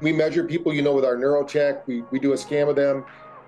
We measure people, you know, with our NeuroCheck. We, we do a scan with them.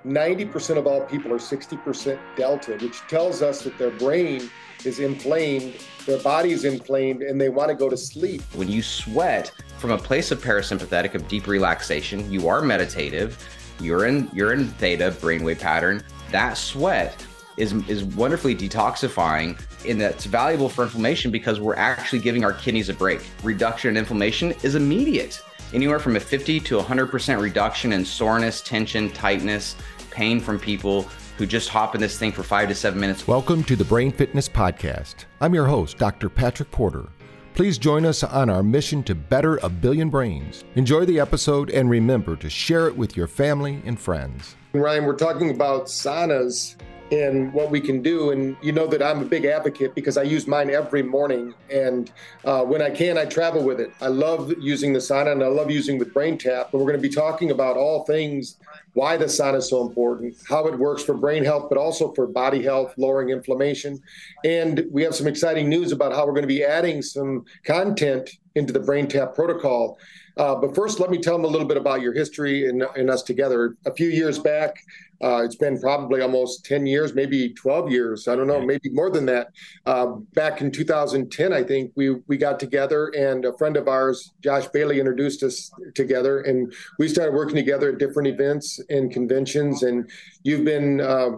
90% of all people are 60% delta, which tells us that their brain is inflamed, their body is inflamed, and they want to go to sleep. When you sweat from a place of parasympathetic, of deep relaxation, you are meditative, you're in you're in theta brainwave pattern. That sweat is is wonderfully detoxifying and that's valuable for inflammation because we're actually giving our kidneys a break. Reduction in inflammation is immediate. Anywhere from a 50 to 100% reduction in soreness, tension, tightness, pain from people who just hop in this thing for five to seven minutes. Welcome to the Brain Fitness Podcast. I'm your host, Dr. Patrick Porter. Please join us on our mission to better a billion brains. Enjoy the episode and remember to share it with your family and friends. Ryan, we're talking about saunas and what we can do. And you know that I'm a big advocate because I use mine every morning. And uh, when I can, I travel with it. I love using the sauna and I love using with BrainTap. But we're going to be talking about all things why the sauna is so important, how it works for brain health, but also for body health, lowering inflammation. And we have some exciting news about how we're going to be adding some content into the BrainTap protocol. Uh, but first, let me tell them a little bit about your history and, and us together. A few years back, uh, it's been probably almost 10 years, maybe 12 years. I don't know, maybe more than that. Uh, back in 2010, I think we we got together, and a friend of ours, Josh Bailey, introduced us together, and we started working together at different events and conventions. And you've been uh,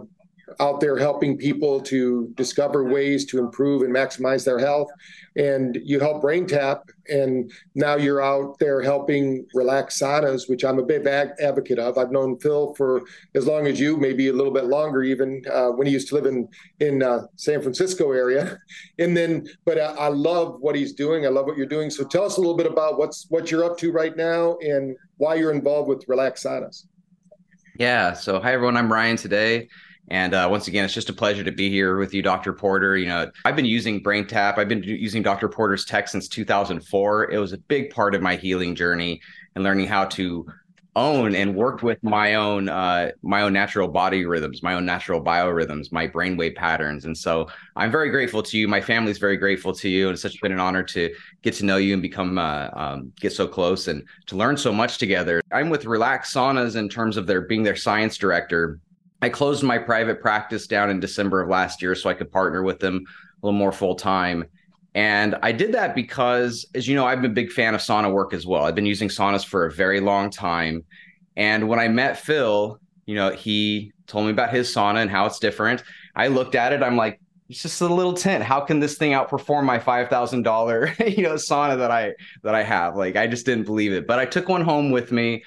out there helping people to discover ways to improve and maximize their health. And you help BrainTap, and now you're out there helping relax saunas, which I'm a big advocate of. I've known Phil for as long as you, maybe a little bit longer, even uh, when he used to live in in uh, San Francisco area. And then, but I, I love what he's doing. I love what you're doing. So tell us a little bit about what's what you're up to right now and why you're involved with Relax Saunas. Yeah. So hi everyone. I'm Ryan Today. And uh, once again, it's just a pleasure to be here with you, Dr. Porter. You know, I've been using BrainTap. I've been using Dr. Porter's tech since 2004. It was a big part of my healing journey and learning how to own and work with my own uh, my own natural body rhythms, my own natural biorhythms, my brainwave patterns. And so I'm very grateful to you. My family's very grateful to you. And it's such been an honor to get to know you and become uh, um, get so close and to learn so much together. I'm with Relax Saunas in terms of their being their science director I closed my private practice down in December of last year so I could partner with them a little more full time. And I did that because, as you know, I've been a big fan of sauna work as well. I've been using saunas for a very long time. And when I met Phil, you know, he told me about his sauna and how it's different. I looked at it, I'm like, it's just a little tent. How can this thing outperform my five thousand dollar, you know, sauna that I that I have? Like, I just didn't believe it. But I took one home with me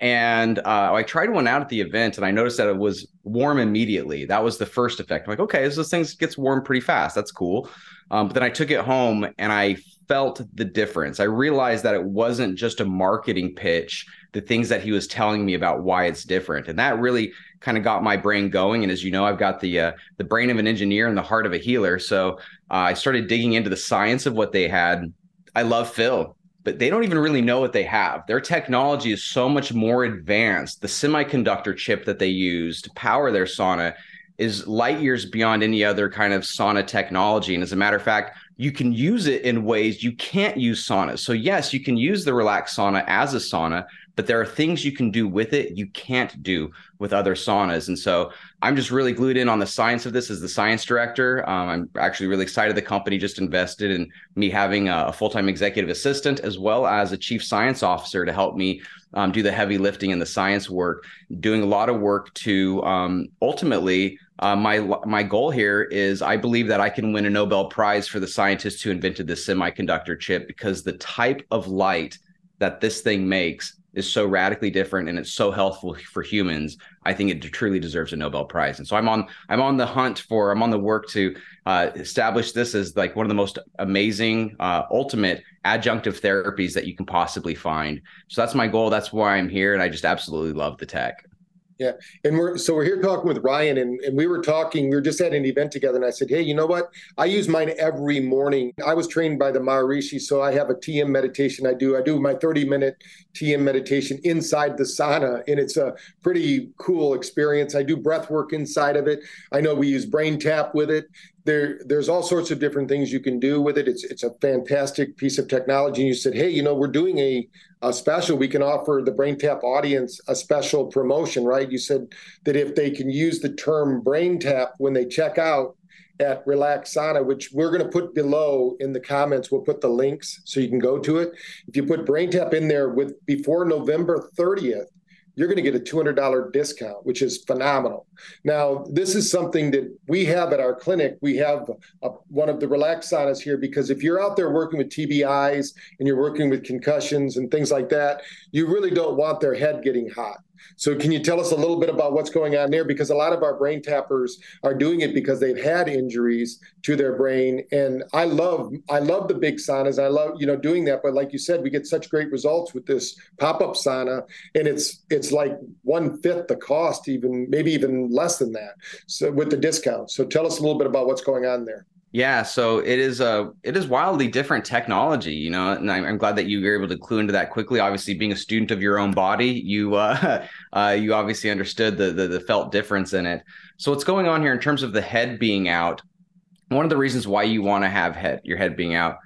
and uh, I tried one out at the event, and I noticed that it was warm immediately. That was the first effect. I'm like, okay, this thing gets warm pretty fast. That's cool. Um, but then I took it home, and I felt the difference. I realized that it wasn't just a marketing pitch. The things that he was telling me about why it's different, and that really kind of got my brain going. And as you know, I've got the uh, the brain of an engineer and the heart of a healer. So uh, I started digging into the science of what they had. I love Phil but they don't even really know what they have. Their technology is so much more advanced. The semiconductor chip that they use to power their sauna is light years beyond any other kind of sauna technology. And as a matter of fact, you can use it in ways you can't use saunas. So, yes, you can use the relax sauna as a sauna, but there are things you can do with it you can't do with other saunas. And so I'm just really glued in on the science of this as the science director. Um, I'm actually really excited the company just invested in me having a, full time executive assistant as well as a chief science officer to help me um, do the heavy lifting and the science work, doing a lot of work to um, ultimately. Uh, my my goal here is I believe that I can win a Nobel Prize for the scientists who invented this semiconductor chip because the type of light that this thing makes is so radically different and it's so helpful for humans i think it truly deserves a nobel prize. And so i'm on i'm on the hunt for i'm on the work to uh, establish this as like one of the most amazing uh, ultimate adjunctive therapies that you can possibly find. So that's my goal. That's why i'm here and i just absolutely love the tech yeah. And we're so we're here talking with Ryan and, and we were talking, we were just at an event together and I said, Hey, you know what? I use mine every morning. I was trained by the Maharishi, so I have a TM meditation I do. I do my 30 minute TM meditation inside the sauna, and it's a pretty cool experience. I do breath work inside of it. I know we use BrainTap with it. There there's all sorts of different things you can do with it. It's it's a fantastic piece of technology. And you said, hey, you know, we're doing a, a special. We can offer the BrainTap audience a special promotion, right? You said that if they can use the term BrainTap when they check out at Relax Sauna, which we're going to put below in the comments. We'll put the links so you can go to it. If you put BrainTap in there with before November 30th, you're going to get a $200 discount, which is phenomenal. Now, this is something that we have at our clinic. We have a, one of the relax saunas here because if you're out there working with TBIs and you're working with concussions and things like that, you really don't want their head getting hot. So, can you tell us a little bit about what's going on there? Because a lot of our brain tappers are doing it because they've had injuries to their brain, and I love I love the big saunas. I love you know doing that, but like you said, we get such great results with this pop up sauna, and it's it's like one fifth the cost, even maybe even less than that. So with the discount. So tell us a little bit about what's going on there. Yeah, so it is a it is wildly different technology, you know, and I'm, I'm, glad that you were able to clue into that quickly. Obviously, being a student of your own body, you uh, uh, you obviously understood the, the the felt difference in it. So what's going on here in terms of the head being out? One of the reasons why you want to have head your head being out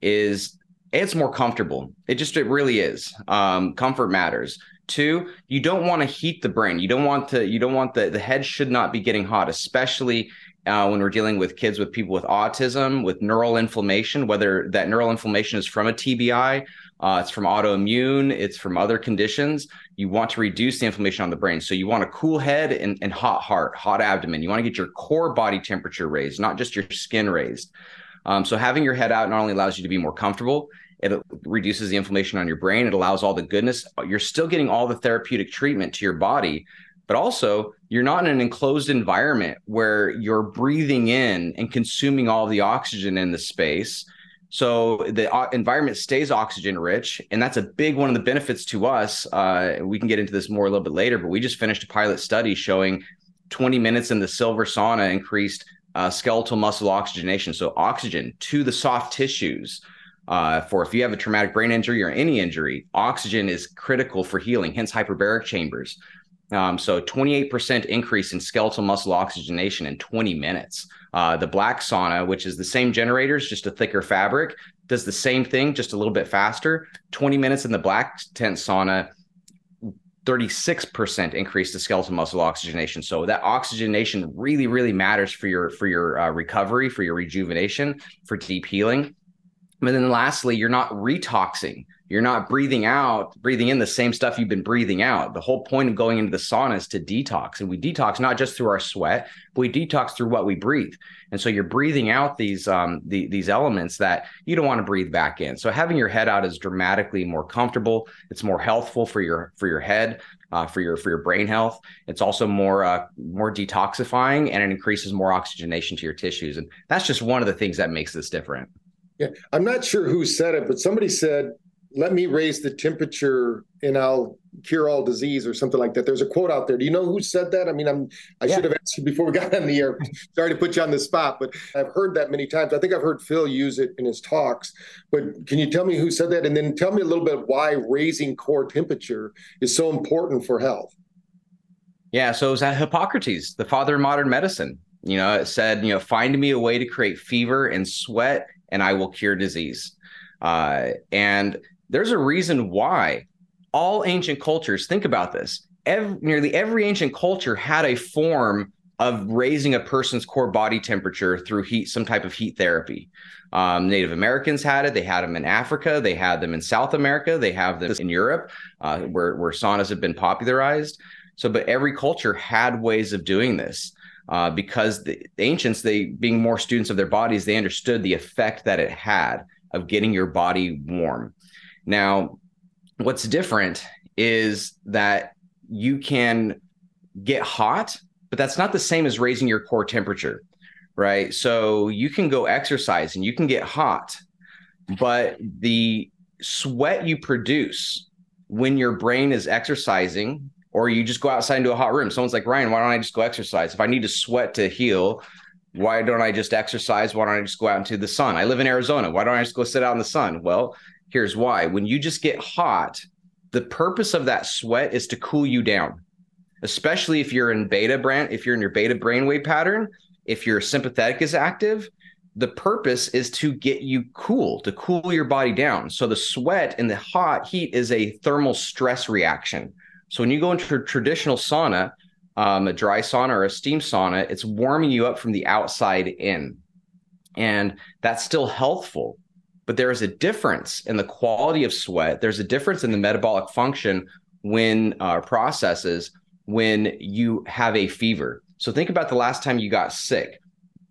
is it's more comfortable. It just it really is. Um, comfort matters. Two, you don't want to heat the brain. You don't want to. You don't want the the head should not be getting hot, especially uh, when we're dealing with kids with people with autism, with neural inflammation, whether that neural inflammation is from a TBI, uh, it's from autoimmune, it's from other conditions. You want to reduce the inflammation on the brain. So you want a cool head and, and hot heart, hot abdomen. You want to get your core body temperature raised, not just your skin raised. Um, so having your head out not only allows you to be more comfortable, it reduces the inflammation on your brain. It allows all the goodness. You're still getting all the therapeutic treatment to your body, but also you're not in an enclosed environment where you're breathing in and consuming all the oxygen in the space. So the uh, environment stays oxygen rich, and that's a big one of the benefits to us. Uh, we can get into this more a little bit later, but we just finished a pilot study showing 20 minutes in the silver sauna increased uh, skeletal muscle oxygenation, so oxygen to the soft tissues. Uh, for if you have a traumatic brain injury or any injury, oxygen is critical for healing, hence hyperbaric chambers. Um, so 28% increase in skeletal muscle oxygenation in 20 minutes. Uh, the black sauna, which is the same generators, just a thicker fabric, does the same thing, just a little bit faster. 20 minutes in the black tent sauna, 36% increase to skeletal muscle oxygenation. So that oxygenation really, really matters for your for your uh, recovery, for your rejuvenation, for deep healing. And then lastly, you're not retoxing you're not breathing out, breathing in the same stuff you've been breathing out. The whole point of going into the sauna is to detox. And we detox not just through our sweat, but we detox through what we breathe. And so you're breathing out these um, the, these elements that you don't want to breathe back in. So having your head out is dramatically more comfortable. It's more healthful for your for your head, uh, for your for your brain health. It's also more uh, more detoxifying, and it increases more oxygenation to your tissues. And that's just one of the things that makes this different. Yeah, I'm not sure who said it, but somebody said let me raise the temperature and I'll cure all disease or something like that. There's a quote out there. Do you know who said that? I mean, I'm I yeah. should have asked you before we got on the air. Sorry to put you on the spot, but I've heard that many times. I think I've heard Phil use it in his talks. But can you tell me who said that? And then tell me a little bit why raising core temperature is so important for health. Yeah, so it was at Hippocrates, the father of modern medicine. You know, it said, you know, find me a way to create fever and sweat, and I will cure disease. Uh, and there's a reason why all ancient cultures think about this. Every, nearly every ancient culture had a form of raising a person's core body temperature through heat, some type of heat therapy. Um, Native Americans had it. They had them in Africa. They had them in South America. They have them in Europe, uh, where where saunas have been popularized. So, but every culture had ways of doing this. Uh, because the, the ancients, they being more students of their bodies, they understood the effect that it had of getting your body warm. Now, what's different is that you can get hot, but that's not the same as raising your core temperature, right? So you can go exercise and you can get hot, but the sweat you produce when your brain is exercising, or you just go outside into a hot room. Someone's like, Ryan, why don't I just go exercise? If I need to sweat to heal, why don't I just exercise? Why don't I just go out into the sun? I live in Arizona. Why don't I just go sit out in the sun? Well, Here's why. When you just get hot, the purpose of that sweat is to cool you down. Especially if you're in beta brain, if you're in your beta brainwave pattern, if your sympathetic is active, the purpose is to get you cool, to cool your body down. So the sweat and the hot heat is a thermal stress reaction. So when you go into a traditional sauna, um, a dry sauna or a steam sauna, it's warming you up from the outside in. And that's still healthful. But there is a difference in the quality of sweat. There's a difference in the metabolic function when uh, processes when you have a fever. So think about the last time you got sick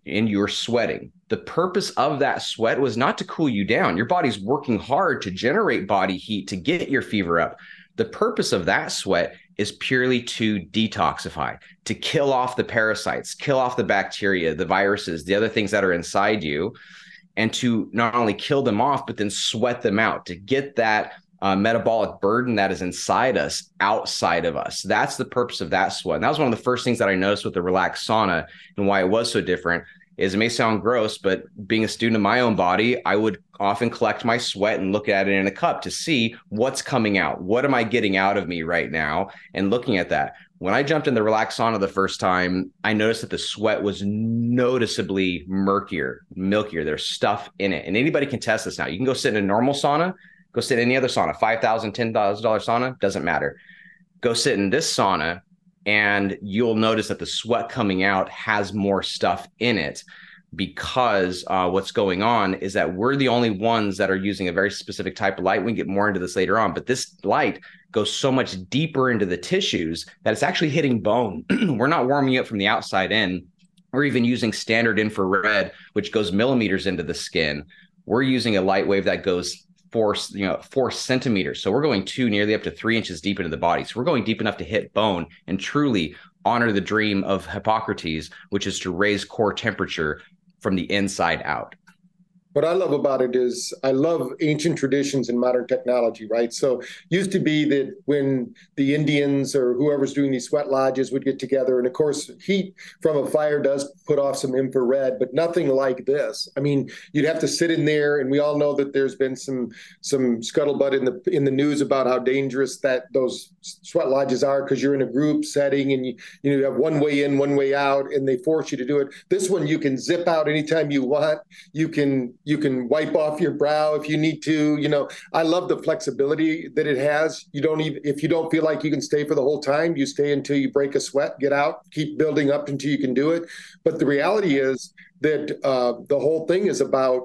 and you're sweating. The purpose of that sweat was not to cool you down. Your body's working hard to generate body heat to get your fever up. The purpose of that sweat is purely to detoxify, to kill off the parasites, kill off the bacteria, the viruses, the other things that are inside you, and to not only kill them off, but then sweat them out to get that uh, metabolic burden that is inside us outside of us. That's the purpose of that sweat. And that was one of the first things that I noticed with the relax sauna and why it was so different is it may sound gross, but being a student of my own body, I would often collect my sweat and look at it in a cup to see what's coming out. What am I getting out of me right now? And looking at that. When I jumped in the relax sauna the first time, I noticed that the sweat was noticeably murkier, milkier. There's stuff in it. And anybody can test this now. You can go sit in a normal sauna, go sit in any other sauna, $5,000, $10,000 sauna, doesn't matter. Go sit in this sauna and you'll notice that the sweat coming out has more stuff in it because uh, what's going on is that we're the only ones that are using a very specific type of light. We can get more into this later on, but this light goes so much deeper into the tissues that it's actually hitting bone. we're not warming it from the outside in. We're even using standard infrared, which goes millimeters into the skin. We're using a light wave that goes four, you know, four centimeters. So we're going two, nearly up to three inches deep into the body. So we're going deep enough to hit bone and truly honor the dream of Hippocrates, which is to raise core temperature from the inside out what I love about it is I love ancient traditions and modern technology, right? So used to be that when the Indians or whoever's doing these sweat lodges would get together, and of course heat from a fire does put off some infrared, but nothing like this. I mean, you'd have to sit in there, and we all know that there's been some some scuttlebutt in the in the news about how dangerous that those sweat lodges are because you're in a group setting and you you know you have one way in, one way out, and they force you to do it. This one you can zip out anytime you want. You can you can wipe off your brow if you need to. You know, I love the flexibility that it has. You don't even if you don't feel like you can stay for the whole time, you stay until you break a sweat, get out, keep building up until you can do it. But the reality is that uh, the whole thing is about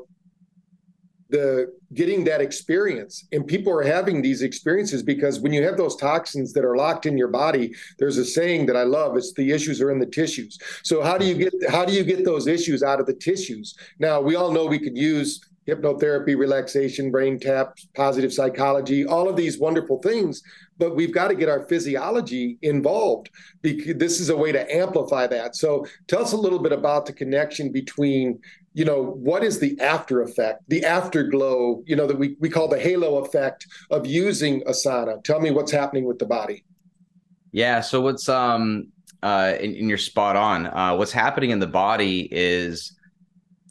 the getting that experience. And people are having these experiences because when you have those toxins that are locked in your body there's a saying that i love it's the issues are in the tissues. So how do you get how do you get those issues out of the tissues? Now we all know we could use hypnotherapy relaxation BrainTaps positive psychology all of these wonderful things. But we've got to get our physiology involved. Because this is a way to amplify that. So tell us a little bit about the connection between you know what is the after effect the afterglow you know that we, we call the halo effect of using a sauna. Tell me what's happening with the body. Yeah so what's um uh and, and you're spot on uh what's happening in the body is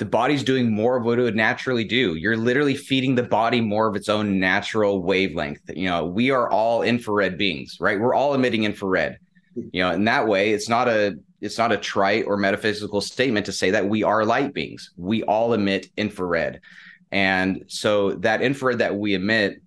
the body's doing more of what it would naturally do you're literally feeding the body more of its own natural wavelength you know we are all infrared beings right we're all emitting infrared you know in that way it's not a it's not a trite or metaphysical statement to say that we are light beings. We all emit infrared. And so that infrared that we emit,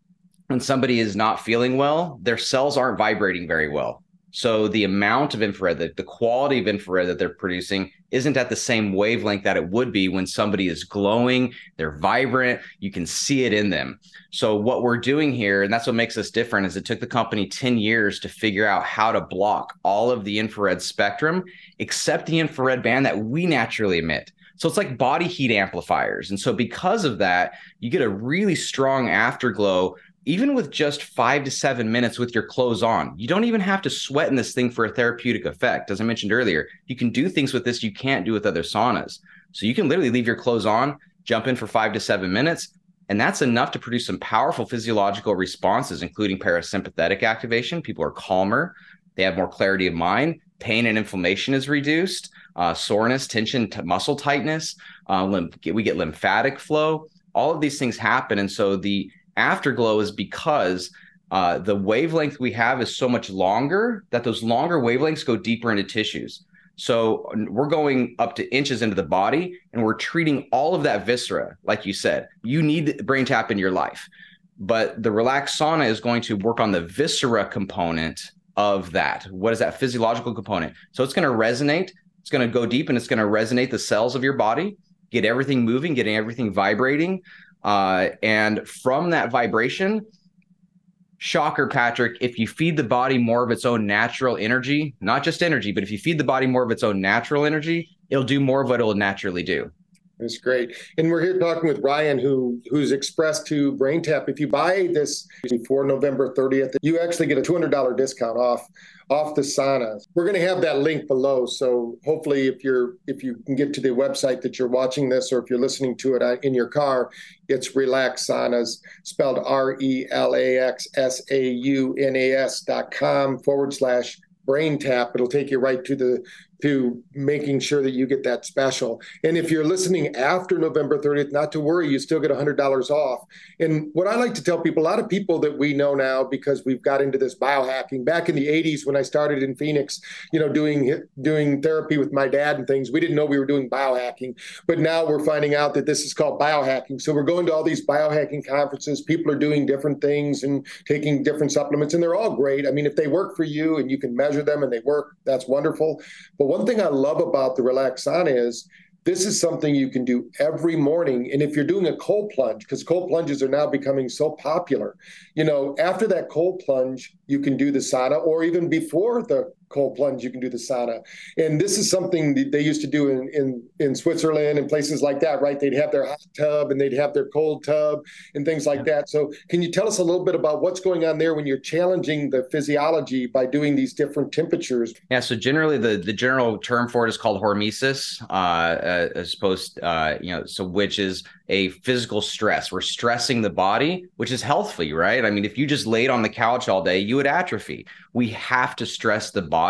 when somebody is not feeling well, their cells aren't vibrating very well. So the amount of infrared, the, the quality of infrared that they're producing isn't at the same wavelength that it would be when somebody is glowing, they're vibrant, you can see it in them. So what we're doing here, and that's what makes us different, is it took the company 10 years to figure out how to block all of the infrared spectrum except the infrared band that we naturally emit. So it's like body heat amplifiers. And so because of that, you get a really strong afterglow even with just five to seven minutes with your clothes on, you don't even have to sweat in this thing for a therapeutic effect. As I mentioned earlier, you can do things with this you can't do with other saunas. So you can literally leave your clothes on, jump in for five to seven minutes, and that's enough to produce some powerful physiological responses, including parasympathetic activation. People are calmer, they have more clarity of mind, pain and inflammation is reduced, uh, soreness, tension, t- muscle tightness, uh, lymph- we get lymphatic flow. All of these things happen. And so the afterglow is because uh, the wavelength we have is so much longer that those longer wavelengths go deeper into tissues. So we're going up to inches into the body and we're treating all of that viscera. Like you said, you need BrainTap in your life, but the relax sauna is going to work on the viscera component of that. What is that physiological component? So it's going to resonate. It's going to go deep and it's going to resonate the cells of your body, get everything moving, getting everything vibrating. Uh, and from that vibration, shocker, Patrick, if you feed the body more of its own natural energy, not just energy, but if you feed the body more of its own natural energy, it'll do more of what it'll naturally do. That's great. And we're here talking with Ryan, who who's expressed to BrainTap. If you buy this before November 30th, you actually get a $200 discount off off the sauna. We're going to have that link below. So hopefully, if you're if you can get to the website that you're watching this, or if you're listening to it uh, in your car, it's Relax Saunas, spelled R E L A X S A U N A S dot com forward slash brain tap it'll take you right to the to making sure that you get that special. And if you're listening after November 30th, not to worry, you still get $100 off. And what I like to tell people, a lot of people that we know now because we've got into this biohacking. Back in the 80s when I started in Phoenix, you know, doing doing therapy with my dad and things, we didn't know we were doing biohacking. But now we're finding out that this is called biohacking. So we're going to all these biohacking conferences. People are doing different things and taking different supplements, and they're all great. I mean, if they work for you and you can measure them and they work, that's wonderful. But one thing I love about the Relax Sauna is this is something you can do every morning. And if you're doing a cold plunge, because cold plunges are now becoming so popular, you know, after that cold plunge, you can do the sauna, or even before the cold plunge, you can do the sauna. And this is something that they used to do in, in, in Switzerland and places like that, right? They'd have their hot tub and they'd have their cold tub and things like that. So, can you tell us a little bit about what's going on there when you're challenging the physiology by doing these different temperatures? Yeah. So, generally, the, the general term for it is called hormesis, uh, uh, as opposed, uh, you know, so which is a physical stress. We're stressing the body, which is healthy, right? I mean, if you just laid on the couch all day, you would atrophy. We have to stress the body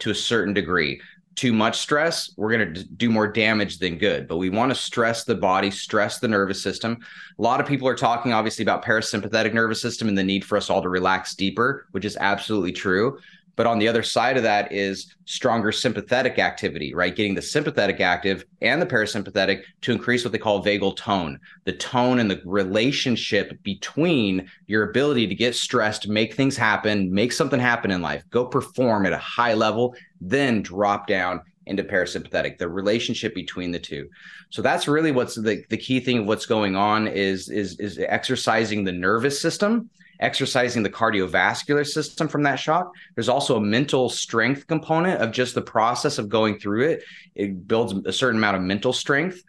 to a certain degree. Too much stress, we're going to do more damage than good. But we want to stress the body, stress the nervous system. A lot of people are talking, obviously, about parasympathetic nervous system and the need for us all to relax deeper, which is absolutely true. But on the other side of that is stronger sympathetic activity, right? Getting the sympathetic active and the parasympathetic to increase what they call vagal tone, the tone and the relationship between your ability to get stressed, make things happen, make something happen in life, go perform at a high level, then drop down into parasympathetic the relationship between the two. So that's really what's the, the key thing of what's going on is is is exercising the nervous system exercising the cardiovascular system from that shock. There's also a mental strength component of just the process of going through it. It builds a certain amount of mental strength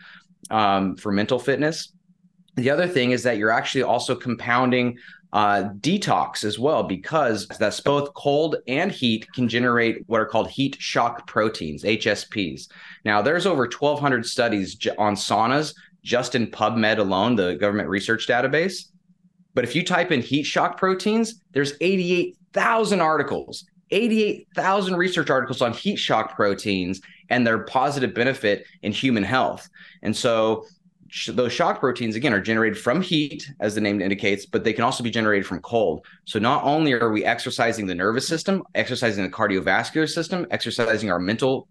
um, for mental fitness. The other thing is that you're actually also compounding uh, detox as well, because that's both cold and heat can generate what are called heat shock proteins, HSPs. Now, there's over 1,200 studies on saunas just in PubMed alone, the government research database. But if you type in heat shock proteins, there's 88,000 articles, 88,000 research articles on heat shock proteins and their positive benefit in human health. And so those shock proteins again are generated from heat as the name indicates but they can also be generated from cold so not only are we exercising the nervous system exercising the cardiovascular system exercising our mental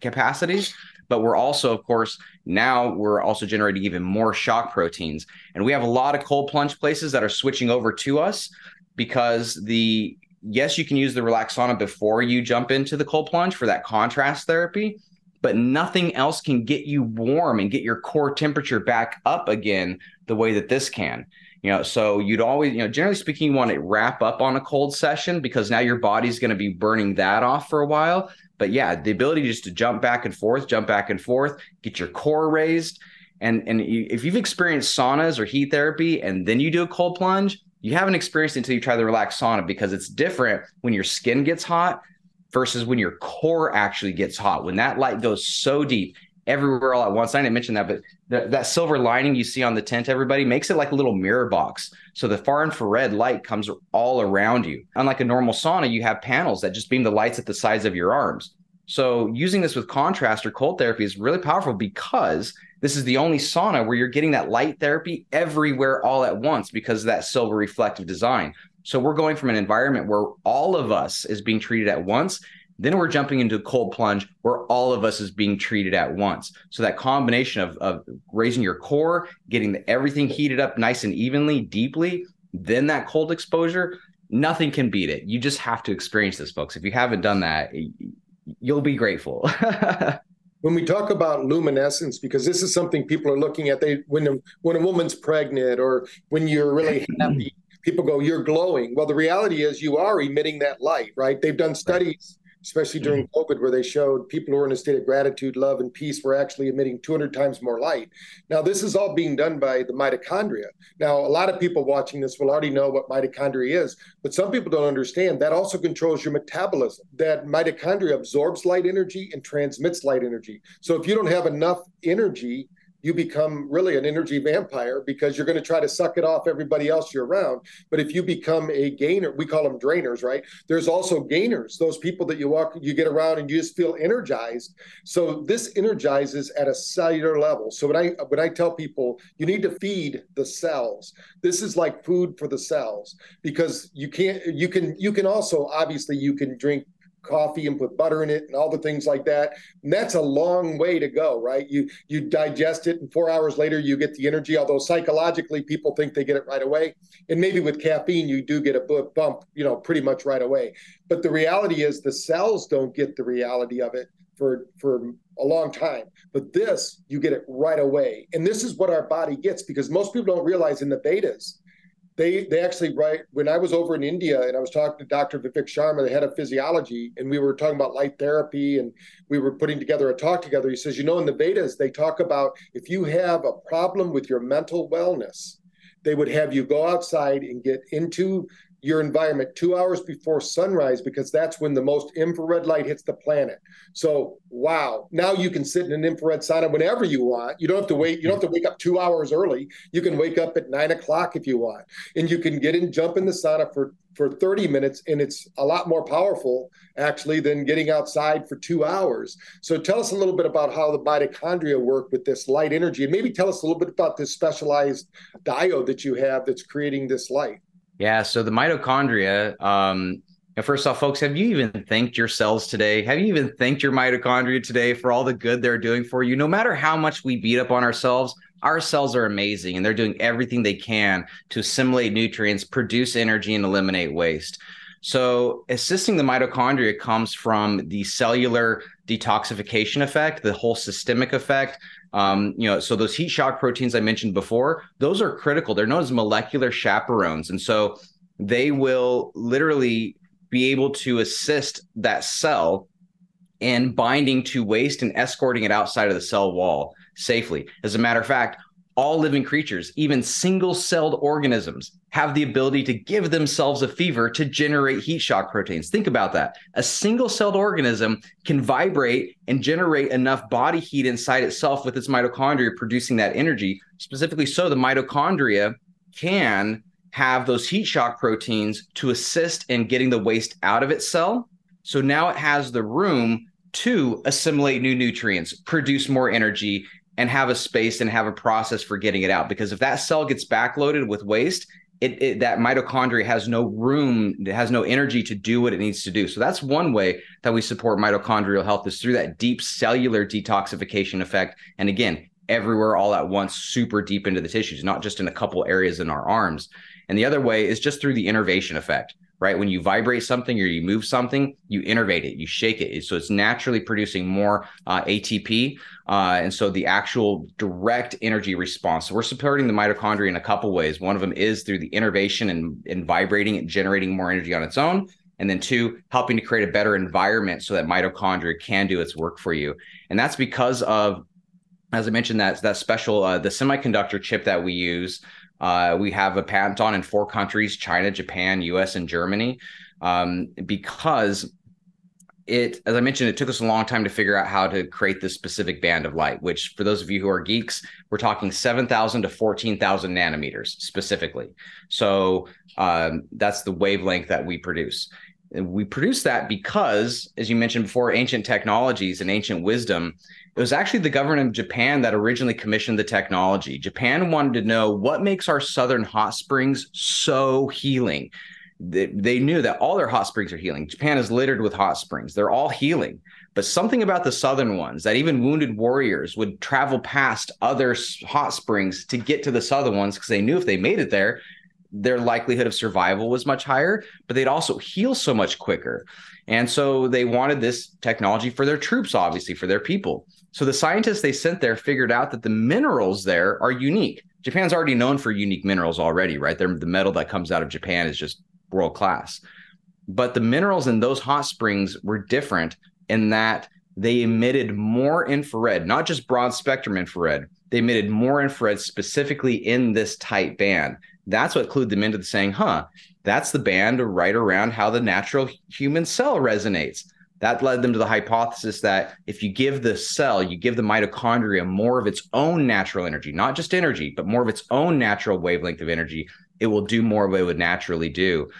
capacities but we're also, of course, now we're also generating even more shock proteins. And we have a lot of cold plunge places that are switching over to us because the yes, you can use the relax sauna before you jump into the cold plunge for that contrast therapy, but nothing else can get you warm and get your core temperature back up again the way that this can. You know, so you'd always, you know, generally speaking, you want to wrap up on a cold session because now your body's going to be burning that off for a while. But yeah, the ability just to jump back and forth, jump back and forth, get your core raised. And, and you, if you've experienced saunas or heat therapy and then you do a cold plunge, you haven't experienced until you try the relax sauna because it's different when your skin gets hot versus when your core actually gets hot. When that light goes so deep everywhere all at once. I didn't mention that, but the, that silver lining you see on the tent, everybody makes it like a little mirror box. So the far infrared light comes all around you. Unlike a normal sauna, you have panels that just beam the lights at the sides of your arms. So using this with contrast or cold therapy is really powerful because this is the only sauna where you're getting that light therapy everywhere all at once because of that silver reflective design. So we're going from an environment where all of us is being treated at once Then we're jumping into a cold plunge where all of us is being treated at once. So that combination of, of raising your core, getting the, everything heated up nice and evenly, deeply, then that cold exposure, nothing can beat it. You just have to experience this, folks. If you haven't done that, you'll be grateful. when we talk about luminescence, because this is something people are looking at, they when a, when a woman's pregnant or when you're really happy, people go, "You're glowing." Well, the reality is you are emitting that light, right? They've done studies especially during mm-hmm. COVID, where they showed people who are in a state of gratitude, love, and peace were actually emitting 200 times more light. Now, this is all being done by the mitochondria. Now, a lot of people watching this will already know what mitochondria is, but some people don't understand that also controls your metabolism. That mitochondria absorbs light energy and transmits light energy. So if you don't have enough energy, you become really an energy vampire because you're going to try to suck it off everybody else you're around. But if you become a gainer, we call them drainers, right? There's also gainers, those people that you walk, you get around and you just feel energized. So this energizes at a cellular level. So when I when I tell people you need to feed the cells, this is like food for the cells because you can't you can you can also obviously you can drink coffee and put butter in it and all the things like that. And that's a long way to go, right? You you digest it and 4 hours later you get the energy although psychologically people think they get it right away. And maybe with caffeine you do get a bump, you know, pretty much right away. But the reality is the cells don't get the reality of it for for a long time. But this you get it right away. And this is what our body gets because most people don't realize in the Vedas they they actually write when I was over in India and I was talking to Dr. Vivek Sharma, the head of physiology, and we were talking about light therapy and we were putting together a talk together. He says, you know, in the Vedas, they talk about if you have a problem with your mental wellness, they would have you go outside and get into your environment two hours before sunrise because that's when the most infrared light hits the planet. So, wow, now you can sit in an infrared sauna whenever you want. You don't have to wait. You don't have to wake up two hours early. You can wake up at nine o'clock if you want, and you can get in, jump in the sauna for for 30 minutes, and it's a lot more powerful actually than getting outside for two hours. So, tell us a little bit about how the mitochondria work with this light energy, and maybe tell us a little bit about this specialized diode that you have that's creating this light. Yeah. So the mitochondria, um, first off, folks, have you even thanked your cells today? Have you even thanked your mitochondria today for all the good they're doing for you? No matter how much we beat up on ourselves, our cells are amazing and they're doing everything they can to assimilate nutrients, produce energy, and eliminate waste. So, assisting the mitochondria comes from the cellular detoxification effect, the whole systemic effect, um, you know, so those heat shock proteins I mentioned before, those are critical. They're known as molecular chaperones. And so they will literally be able to assist that cell in binding to waste and escorting it outside of the cell wall safely. As a matter of fact, all living creatures, even single celled organisms, have the ability to give themselves a fever to generate heat shock proteins. Think about that. A single celled organism can vibrate and generate enough body heat inside itself with its mitochondria producing that energy. Specifically, so the mitochondria can have those heat shock proteins to assist in getting the waste out of its cell. So now it has the room to assimilate new nutrients, produce more energy, and have a space and have a process for getting it out. Because if that cell gets backloaded with waste, it, it, that mitochondria has no room, it has no energy to do what it needs to do. So that's one way that we support mitochondrial health is through that deep cellular detoxification effect. And again, everywhere all at once, super deep into the tissues, not just in a couple areas in our arms. And the other way is just through the innervation effect right? When you vibrate something or you move something, you innervate it, you shake it. So it's naturally producing more uh, ATP. Uh, and so the actual direct energy response. So we're supporting the mitochondria in a couple ways. One of them is through the innervation and, and vibrating and generating more energy on its own. And then two, helping to create a better environment so that mitochondria can do its work for you. And that's because of as I mentioned, that that special uh, the semiconductor chip that we use uh, we have a patent on in four countries China, Japan, US, and Germany. Um, because it, as I mentioned, it took us a long time to figure out how to create this specific band of light, which for those of you who are geeks, we're talking 7,000 to 14,000 nanometers specifically. So um, that's the wavelength that we produce. We produce that because, as you mentioned before, ancient technologies and ancient wisdom it was actually the government of Japan that originally commissioned the technology. Japan wanted to know what makes our southern hot springs so healing. they, they knew that all their hot springs are healing. Japan is littered with hot springs. They're all healing. But something about the southern ones that even wounded warriors would travel past other hot springs to get to the southern ones because they knew if they made it there, their likelihood of survival was much higher, but they'd also heal so much quicker. And so they wanted this technology for their troops, obviously, for their people. So the scientists they sent there figured out that the minerals there are unique. Japan's already known for unique minerals already, right? They're, the metal that comes out of Japan is just world class. But the minerals in those hot springs were different in that they emitted more infrared, not just broad spectrum infrared. They emitted more infrared specifically in this tight band. That's what clued them into the saying, huh, that's the band right around how the natural human cell resonates. That led them to the hypothesis that if you give the cell, you give the mitochondria more of its own natural energy, not just energy, but more of its own natural wavelength of energy, it will do more of what it would naturally do.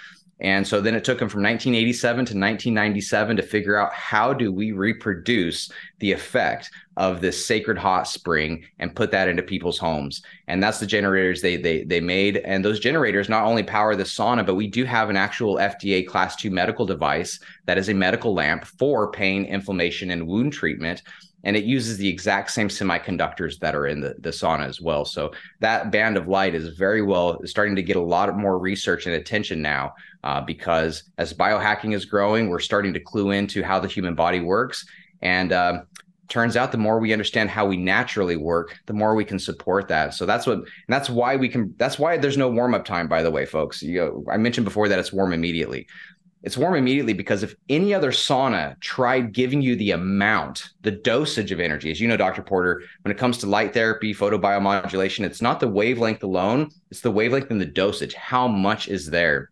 And so then it took him from 1987 to 1997 to figure out how do we reproduce the effect of this sacred hot spring and put that into people's homes. And that's the generators they they they made. And those generators not only power the sauna, but we do have an actual FDA class 2 medical device that is a medical lamp for pain, inflammation and wound treatment and it uses the exact same semiconductors that are in the, the sauna as well. So that band of light is very well starting to get a lot more research and attention now uh, because as biohacking is growing, we're starting to clue into how the human body works. And uh, turns out the more we understand how we naturally work, the more we can support that. So that's what, that's why we can, that's why there's no warm up time, by the way, folks. You know, I mentioned before that it's warm immediately. It's warm immediately because if any other sauna tried giving you the amount, the dosage of energy, as you know, Dr. Porter, when it comes to light therapy, photobiomodulation, it's not the wavelength alone, it's the wavelength and the dosage. How much is there?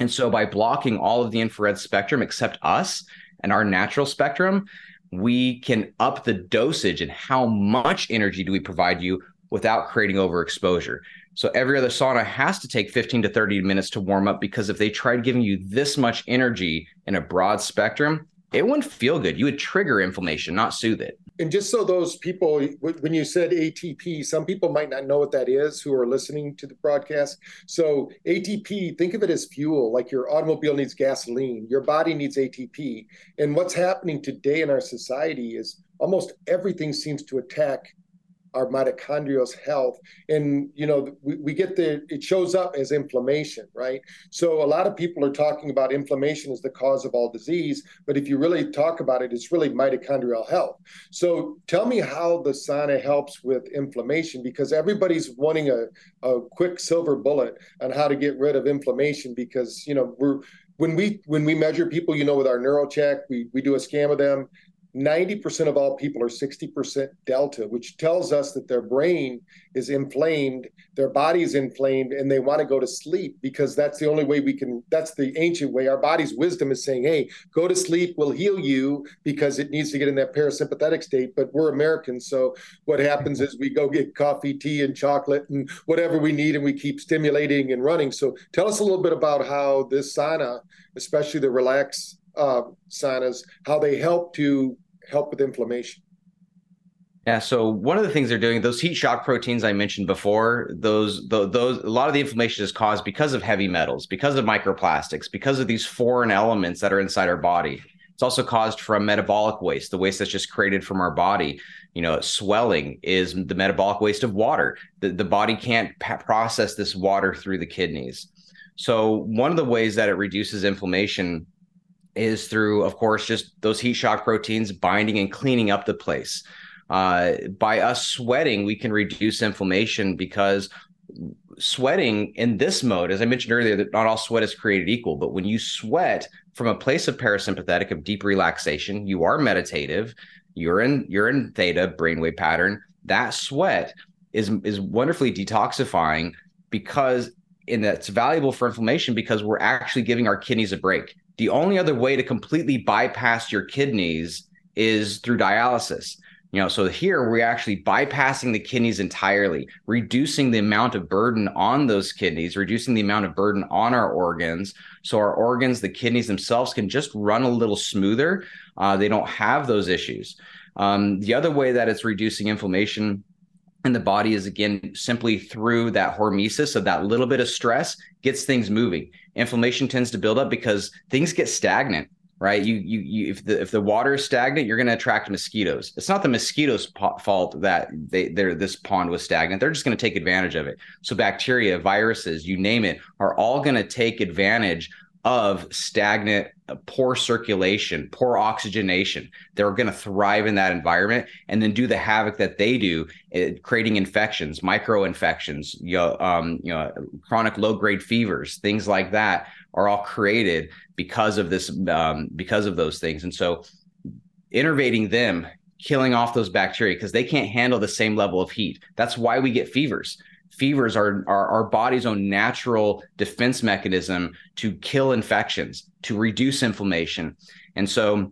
And so by blocking all of the infrared spectrum except us and our natural spectrum, we can up the dosage and how much energy do we provide you without creating overexposure. So every other sauna has to take 15 to 30 minutes to warm up because if they tried giving you this much energy in a broad spectrum, it wouldn't feel good. You would trigger inflammation, not soothe it. And just so those people, when you said ATP, some people might not know what that is who are listening to the broadcast. So, ATP, think of it as fuel, like your automobile needs gasoline, your body needs ATP. And what's happening today in our society is almost everything seems to attack our mitochondrial health. And you know we, we get the it shows up as inflammation right? So a lot of people are talking about inflammation as the cause of all disease but if you really talk about it it's really mitochondrial health. So tell me how the sauna helps with inflammation because everybody's wanting a, a quick silver bullet on how to get rid of inflammation because you know we're when we when we measure people you know with our NeuroCheck we we do a scan of them 90% of all people are 60% delta, which tells us that their brain is inflamed, their body is inflamed, and they want to go to sleep because that's the only way we can. That's the ancient way. Our body's wisdom is saying, hey, go to sleep, we'll heal you because it needs to get in that parasympathetic state. But we're Americans. So what happens is we go get coffee, tea, and chocolate and whatever we need, and we keep stimulating and running. So tell us a little bit about how this sauna, especially the relax uh, saunas, how they help to help with inflammation. Yeah. So one of the things they're doing, those heat shock proteins I mentioned before, those, those, those, a lot of the inflammation is caused because of heavy metals, because of microplastics, because of these foreign elements that are inside our body. It's also caused from metabolic waste, the waste that's just created from our body. You know, swelling is the metabolic waste of water. The, the body can't pa- process this water through the kidneys. So one of the ways that it reduces inflammation is through, of course, just those heat shock proteins binding and cleaning up the place. Uh, by us sweating, we can reduce inflammation because sweating in this mode, as I mentioned earlier, that not all sweat is created equal, but when you sweat from a place of parasympathetic, of deep relaxation, you are meditative, you're in you're in theta brainwave pattern. That sweat is is wonderfully detoxifying because and that's valuable for inflammation because we're actually giving our kidneys a break the only other way to completely bypass your kidneys is through dialysis. You know, so here we're actually bypassing the kidneys entirely, reducing the amount of burden on those kidneys, reducing the amount of burden on our organs. So our organs, the kidneys themselves, can just run a little smoother. Uh, they don't have those issues. Um, the other way that it's reducing inflammation and the body is again simply through that hormesis of that little bit of stress gets things moving. Inflammation tends to build up because things get stagnant right? You you, you if the if the water is stagnant you're going to attract mosquitoes. It's not the mosquitoes po- fault that they they're this pond was stagnant. They're just going to take advantage of it. So bacteria viruses you name it are all going to take advantage of stagnant, uh, poor circulation, poor oxygenation. They're going to thrive in that environment and then do the havoc that they do, uh, creating infections, micro infections, you know, um, you know, chronic low grade fevers, things like that are all created because of this, um, because of those things. And so, innervating them, killing off those bacteria because they can't handle the same level of heat. That's why we get fevers fevers are, are our body's own natural defense mechanism to kill infections, to reduce inflammation. And so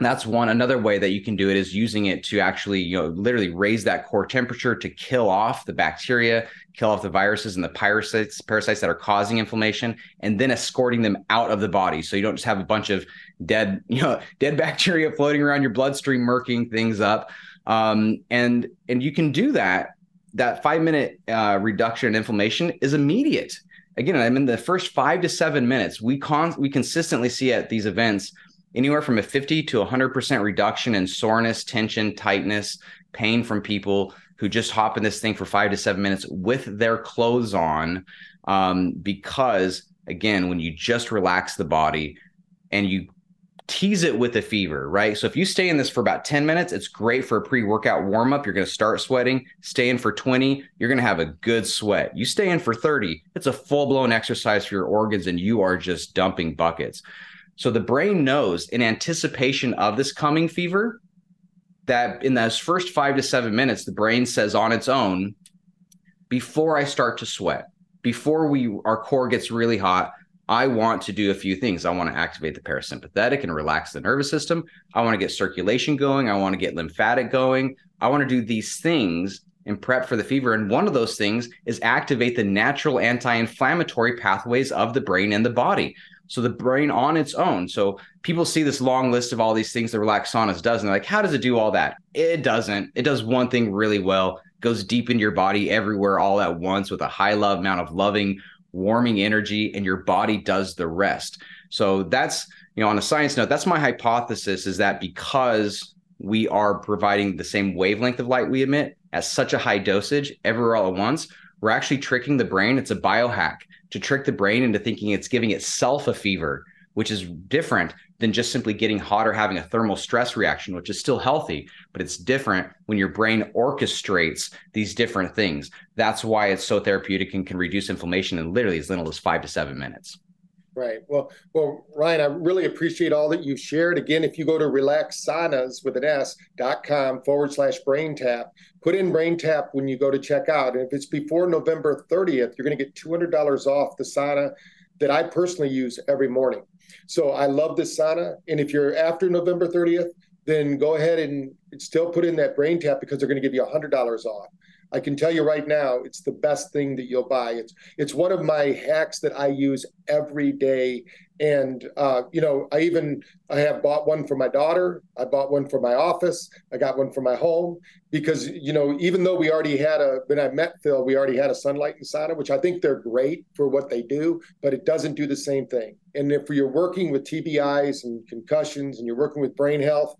that's one another way that you can do it is using it to actually you know literally raise that core temperature to kill off the bacteria kill off the viruses and the parasites parasites that are causing inflammation and then escorting them out of the body so you don't just have a bunch of dead you know dead bacteria floating around your bloodstream murking things up um, and and you can do that that five minute uh, reduction in inflammation is immediate. Again, I mean, the first five to seven minutes, we con- we consistently see at these events anywhere from a 50 to 100% reduction in soreness, tension, tightness, pain from people who just hop in this thing for five to seven minutes with their clothes on. Um, because, again, when you just relax the body and you tease it with a fever, right? So if you stay in this for about 10 minutes, it's great for a pre-workout warm up. You're going to start sweating. Stay in for 20, you're going to have a good sweat. You stay in for 30, it's a full-blown exercise for your organs and you are just dumping buckets. So the brain knows in anticipation of this coming fever that in those first 5 to 7 minutes the brain says on its own before I start to sweat, before we our core gets really hot, I want to do a few things. I want to activate the parasympathetic and relax the nervous system. I want to get circulation going. I want to get lymphatic going. I want to do these things and prep for the fever. And one of those things is activate the natural anti inflammatory pathways of the brain and the body. So the brain on its own. So people see this long list of all these things that relax saunas does, and they're like, how does it do all that? It doesn't. It does one thing really well, goes deep into your body everywhere all at once with a high love amount of loving warming energy, and your body does the rest. So that's, you know, on a science note, that's my hypothesis is that because we are providing the same wavelength of light we emit at such a high dosage everywhere all at once, we're actually tricking the brain. It's a biohack to trick the brain into thinking it's giving itself a fever, which is different than just simply getting hot or having a thermal stress reaction, which is still healthy, but it's different when your brain orchestrates these different things. That's why it's so therapeutic and can reduce inflammation in literally as little as five to seven minutes. Right. Well, well, Ryan, I really appreciate all that you've shared. Again, if you go to relaxsaunas with an S dot com forward slash BrainTap, put in BrainTap when you go to check out. And if it's before November 30th, you're going to get $200 off the sauna that I personally use every morning. So I love this sauna. And if you're after November 30th, then go ahead and still put in that BrainTap because they're going to give you $100 off. I can tell you right now, it's the best thing that you'll buy. It's it's one of my hacks that I use every day. And uh, you know, I even I have bought one for my daughter. I bought one for my office. I got one for my home because you know, even though we already had a when I met Phil, we already had a Sunlighten sauna, which I think they're great for what they do, but it doesn't do the same thing. And if you're working with TBIs and concussions and you're working with brain health,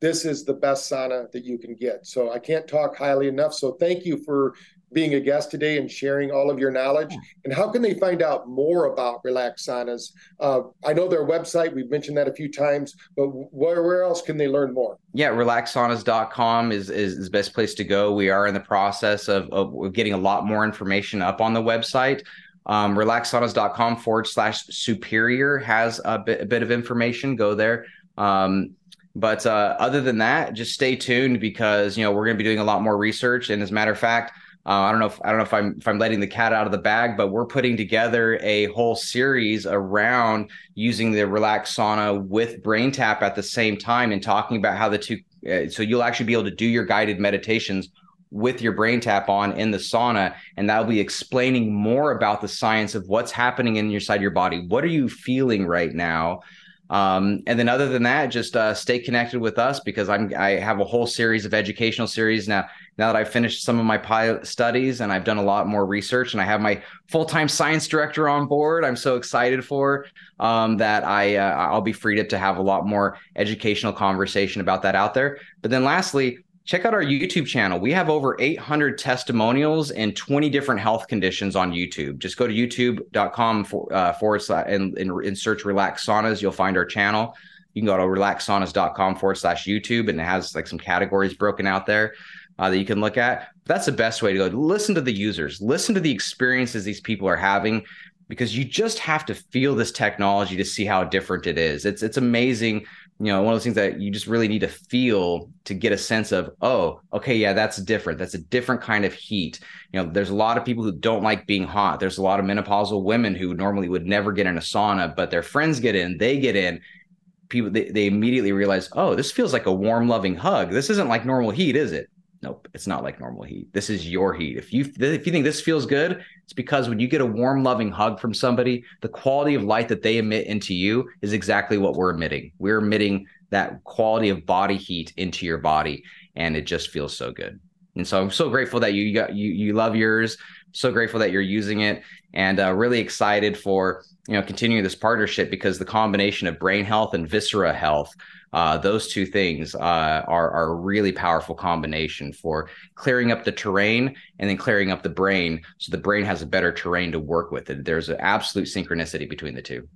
this is the best sauna that you can get. So I can't talk highly enough. So thank you for being a guest today and sharing all of your knowledge. And how can they find out more about Relax Saunas? Uh, I know their website, we've mentioned that a few times, but where, where else can they learn more? Yeah, relaxsaunas.com is, is, is the best place to go. We are in the process of, of getting a lot more information up on the website. Um, relaxsaunas.com forward slash superior has a bit, a bit of information. Go there. Um, but uh, other than that, just stay tuned because you know we're going to be doing a lot more research. And as a matter of fact, uh, I don't know if I don't know if I'm if I'm letting the cat out of the bag, but we're putting together a whole series around using the relax sauna with BrainTap at the same time and talking about how the two. Uh, so you'll actually be able to do your guided meditations with your BrainTap on in the sauna and that'll be explaining more about the science of what's happening inside your body what are you feeling right now Um, and then other than that, just uh, stay connected with us because I'm I have a whole series of educational series now. Now that I've finished some of my pilot studies and I've done a lot more research and I have my full time science director on board, I'm so excited for um, that. I uh, I'll be freed up to have a lot more educational conversation about that out there. But then lastly, check out our YouTube channel. We have over 800 testimonials and 20 different health conditions on YouTube. Just go to youtube.com for, uh, forward slash and, and, and, search relax saunas. You'll find our channel. You can go to relaxsaunas.com forward slash YouTube and it has like some categories broken out there uh, that you can look at. That's the best way to go. Listen to the users, listen to the experiences these people are having because you just have to feel this technology to see how different it is. It's it's amazing you know one of those things that you just really need to feel to get a sense of oh okay yeah that's different. That's a different kind of heat. You know there's a lot of people who don't like being hot. There's a lot of menopausal women who normally would never get in a sauna but their friends get in they get in. People they, they immediately realize oh this feels like a warm loving hug. This isn't like normal heat is it nope it's not like normal heat. This is your heat. If you if you think this feels good it's because when you get a warm loving hug from somebody the quality of light that they emit into you is exactly what we're emitting. We're emitting that quality of body heat into your body and it just feels so good. And so i'm so grateful that you got you you love yours. So grateful that you're using it and uh, really excited for you know continuing this partnership because the combination of brain health and viscera health uh, those two things uh, are, are a really powerful combination for clearing up the terrain and then clearing up the brain so the brain has a better terrain to work with it there's an absolute synchronicity between the two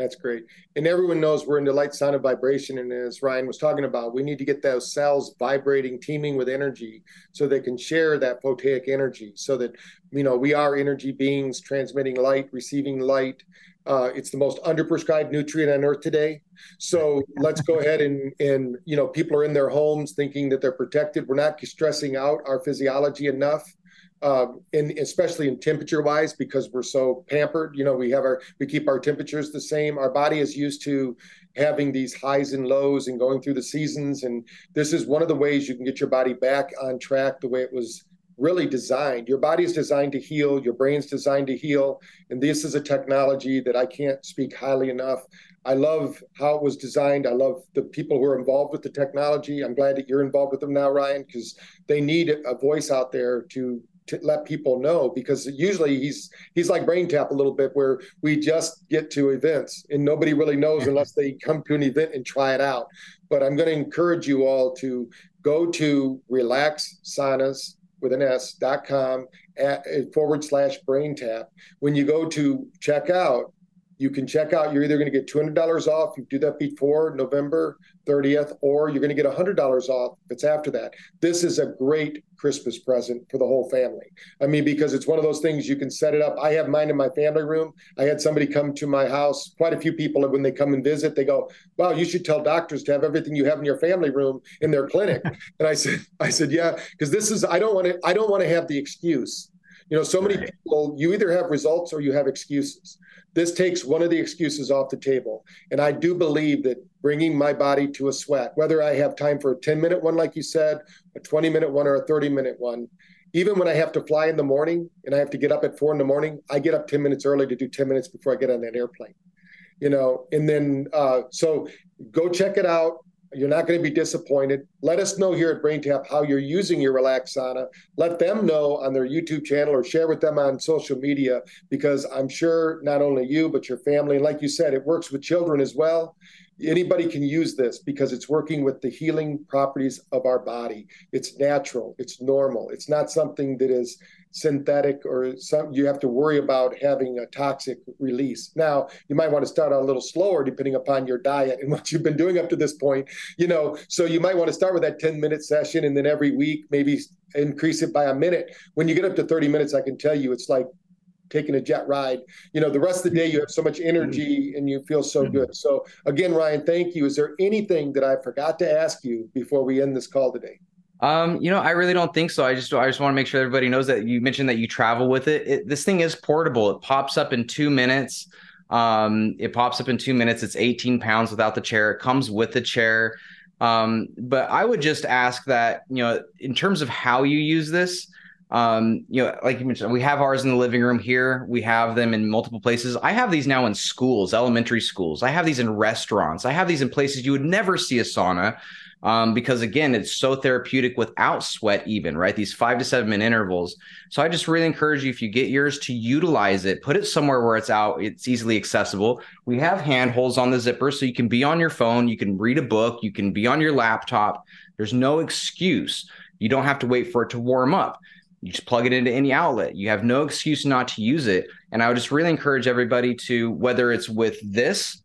that's great. And everyone knows we're into light, sound, and vibration. And as Ryan was talking about, we need to get those cells vibrating, teeming with energy so they can share that photic energy so that, you know, we are energy beings transmitting light, receiving light, uh, it's the most underprescribed nutrient on earth today. So let's go ahead and and you know people are in their homes thinking that they're protected. We're not stressing out our physiology enough. Um, and especially in temperature wise because we're so pampered you know we have our we keep our temperatures the same our body is used to having these highs and lows and going through the seasons and this is one of the ways you can get your body back on track the way it was really designed. Your body is designed to heal, your brain's designed to heal. And this is a technology that I can't speak highly enough. I love how it was designed. I love the people who are involved with the technology. I'm glad that you're involved with them now, Ryan, because they need a voice out there to to let people know because usually he's he's like BrainTap a little bit where we just get to events and nobody really knows mm-hmm. unless they come to an event and try it out but i'm going to encourage you all to go to relax saunas with an S dot com at, forward slash BrainTap. When you go to check out, you can check out. You're either going to get $200 off. You do that before November 30th, or you're going to get $100 off if it's after that. This is a great Christmas present for the whole family. I mean, because it's one of those things you can set it up. I have mine in my family room. I had somebody come to my house, quite a few people, when they come and visit, they go, Wow, you should tell doctors to have everything you have in your family room in their clinic. and I said, I said, Yeah, because this is I don't want to I don't want to have the excuse. You know, so many right. people, you either have results or you have excuses this takes one of the excuses off the table. And I do believe that bringing my body to a sweat, whether I have time for a 10 minute one, like you said, a 20 minute one, or a 30 minute one, even when I have to fly in the morning and I have to get up at four in the morning, I get up 10 minutes early to do 10 minutes before I get on that airplane. You know, and then uh, so go check it out. You're not going to be disappointed. Let us know here at BrainTap how you're using your Relax Sauna. Let them know on their YouTube channel or share with them on social media because I'm sure not only you, but your family, like you said, it works with children as well anybody can use this because it's working with the healing properties of our body. It's natural, it's normal. It's not something that is synthetic or some you have to worry about having a toxic release. Now, you might want to start out a little slower depending upon your diet and what you've been doing up to this point, you know. So you might want to start with that 10 minute session and then every week maybe increase it by a minute. When you get up to 30 minutes, I can tell you it's like taking a jet ride. You know, the rest of the day you have so much energy and you feel so mm-hmm. good. So again, Ryan, thank you. Is there anything that I forgot to ask you before we end this call today? Um, you know, I really don't think so. I just I just want to make sure everybody knows that you mentioned that you travel with it. it this thing is portable. It pops up in two minutes. Um, it pops up in two minutes. It's 18 pounds without the chair. It comes with the chair. Um, but I would just ask that, you know, in terms of how you use this, Um, you know, like you mentioned, we have ours in the living room here. We have them in multiple places. I have these now in schools, elementary schools. I have these in restaurants. I have these in places you would never see a sauna um, because again, it's so therapeutic without sweat, even right? These five to seven minute intervals. So I just really encourage you if you get yours to utilize it, put it somewhere where it's out, it's easily accessible. We have handholds on the zipper, so you can be on your phone, you can read a book, you can be on your laptop. There's no excuse. You don't have to wait for it to warm up. You just plug it into any outlet. You have no excuse not to use it. And I would just really encourage everybody to, whether it's with this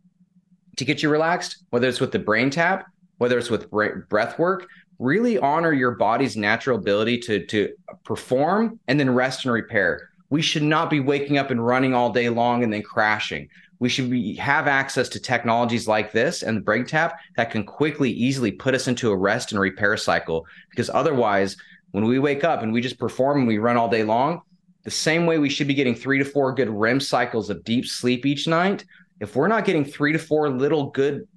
to get you relaxed, whether it's with the BrainTap, whether it's with breath work, really honor your body's natural ability to, to perform and then rest and repair. We should not be waking up and running all day long and then crashing. We should be, have access to technologies like this and the BrainTap that can quickly, easily put us into a rest and repair cycle. Because otherwise, when we wake up and we just perform and we run all day long, the same way we should be getting three to four good REM cycles of deep sleep each night. If we're not getting three to four little good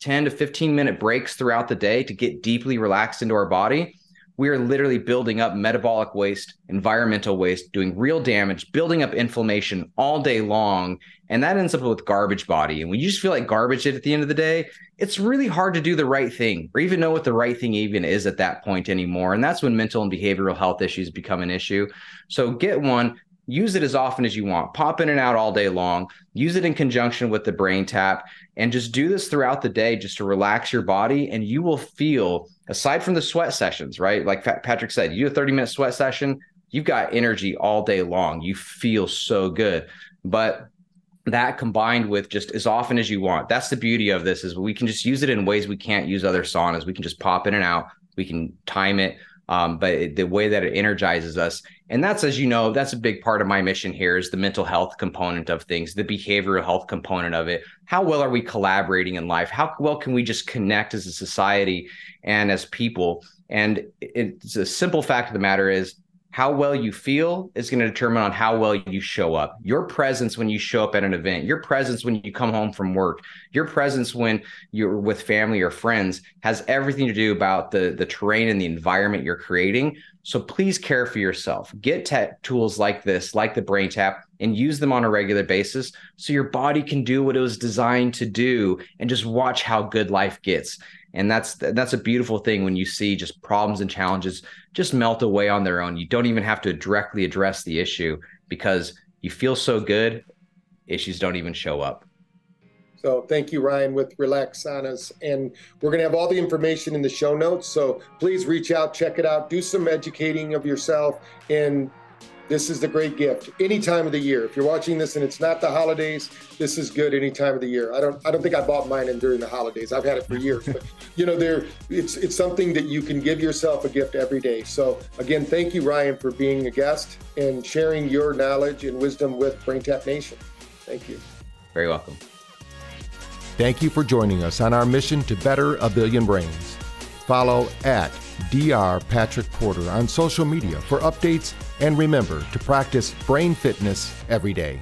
10 to 15 minute breaks throughout the day to get deeply relaxed into our body, we are literally building up metabolic waste, environmental waste, doing real damage, building up inflammation all day long. And that ends up with garbage body. And when you just feel like garbage at the end of the day, it's really hard to do the right thing or even know what the right thing even is at that point anymore. And that's when mental and behavioral health issues become an issue. So get one, use it as often as you want. Pop in and out all day long. Use it in conjunction with the BrainTap and just do this throughout the day just to relax your body and you will feel aside from the sweat sessions right? Like patrick said you do a 30 minute sweat session you've got energy all day long. You feel so good. But that combined with just as often as you want. That's the beauty of this is we can just use it in ways we can't use other saunas. We can just pop in and out. We can time it um, but it, the way that it energizes us and that's as you know that's a big part of my mission here is the mental health component of things the behavioral health component of it. How well are we collaborating in life? How well can we just connect as a society and as people? And it's a simple fact of the matter is how well you feel is going to determine on how well you show up. Your presence when you show up at an event, your presence when you come home from work, your presence when you're with family or friends has everything to do about the the terrain and the environment you're creating. So please care for yourself. Get tech tools like this, like the BrainTap, and use them on a regular basis so your body can do what it was designed to do and just watch how good life gets and that's that's a beautiful thing when you see just problems and challenges just melt away on their own. You don't even have to directly address the issue because you feel so good issues don't even show up. So thank you ryan with relax saunas and we're going to have all the information in the show notes. So please reach out check it out do some educating of yourself and this is the great gift any time of the year. If you're watching this and it's not the holidays, this is good any time of the year. I don't I don't think I bought mine in during the holidays. I've had it for years, but you know, there it's it's something that you can give yourself a gift every day. So again, thank you Ryan for being a guest and sharing your knowledge and wisdom with BrainTap Nation. Thank you. Very welcome. Thank you for joining us on our mission to better a billion brains. Follow at Dr. Patrick Porter on social media for updates and remember to practice brain fitness every day.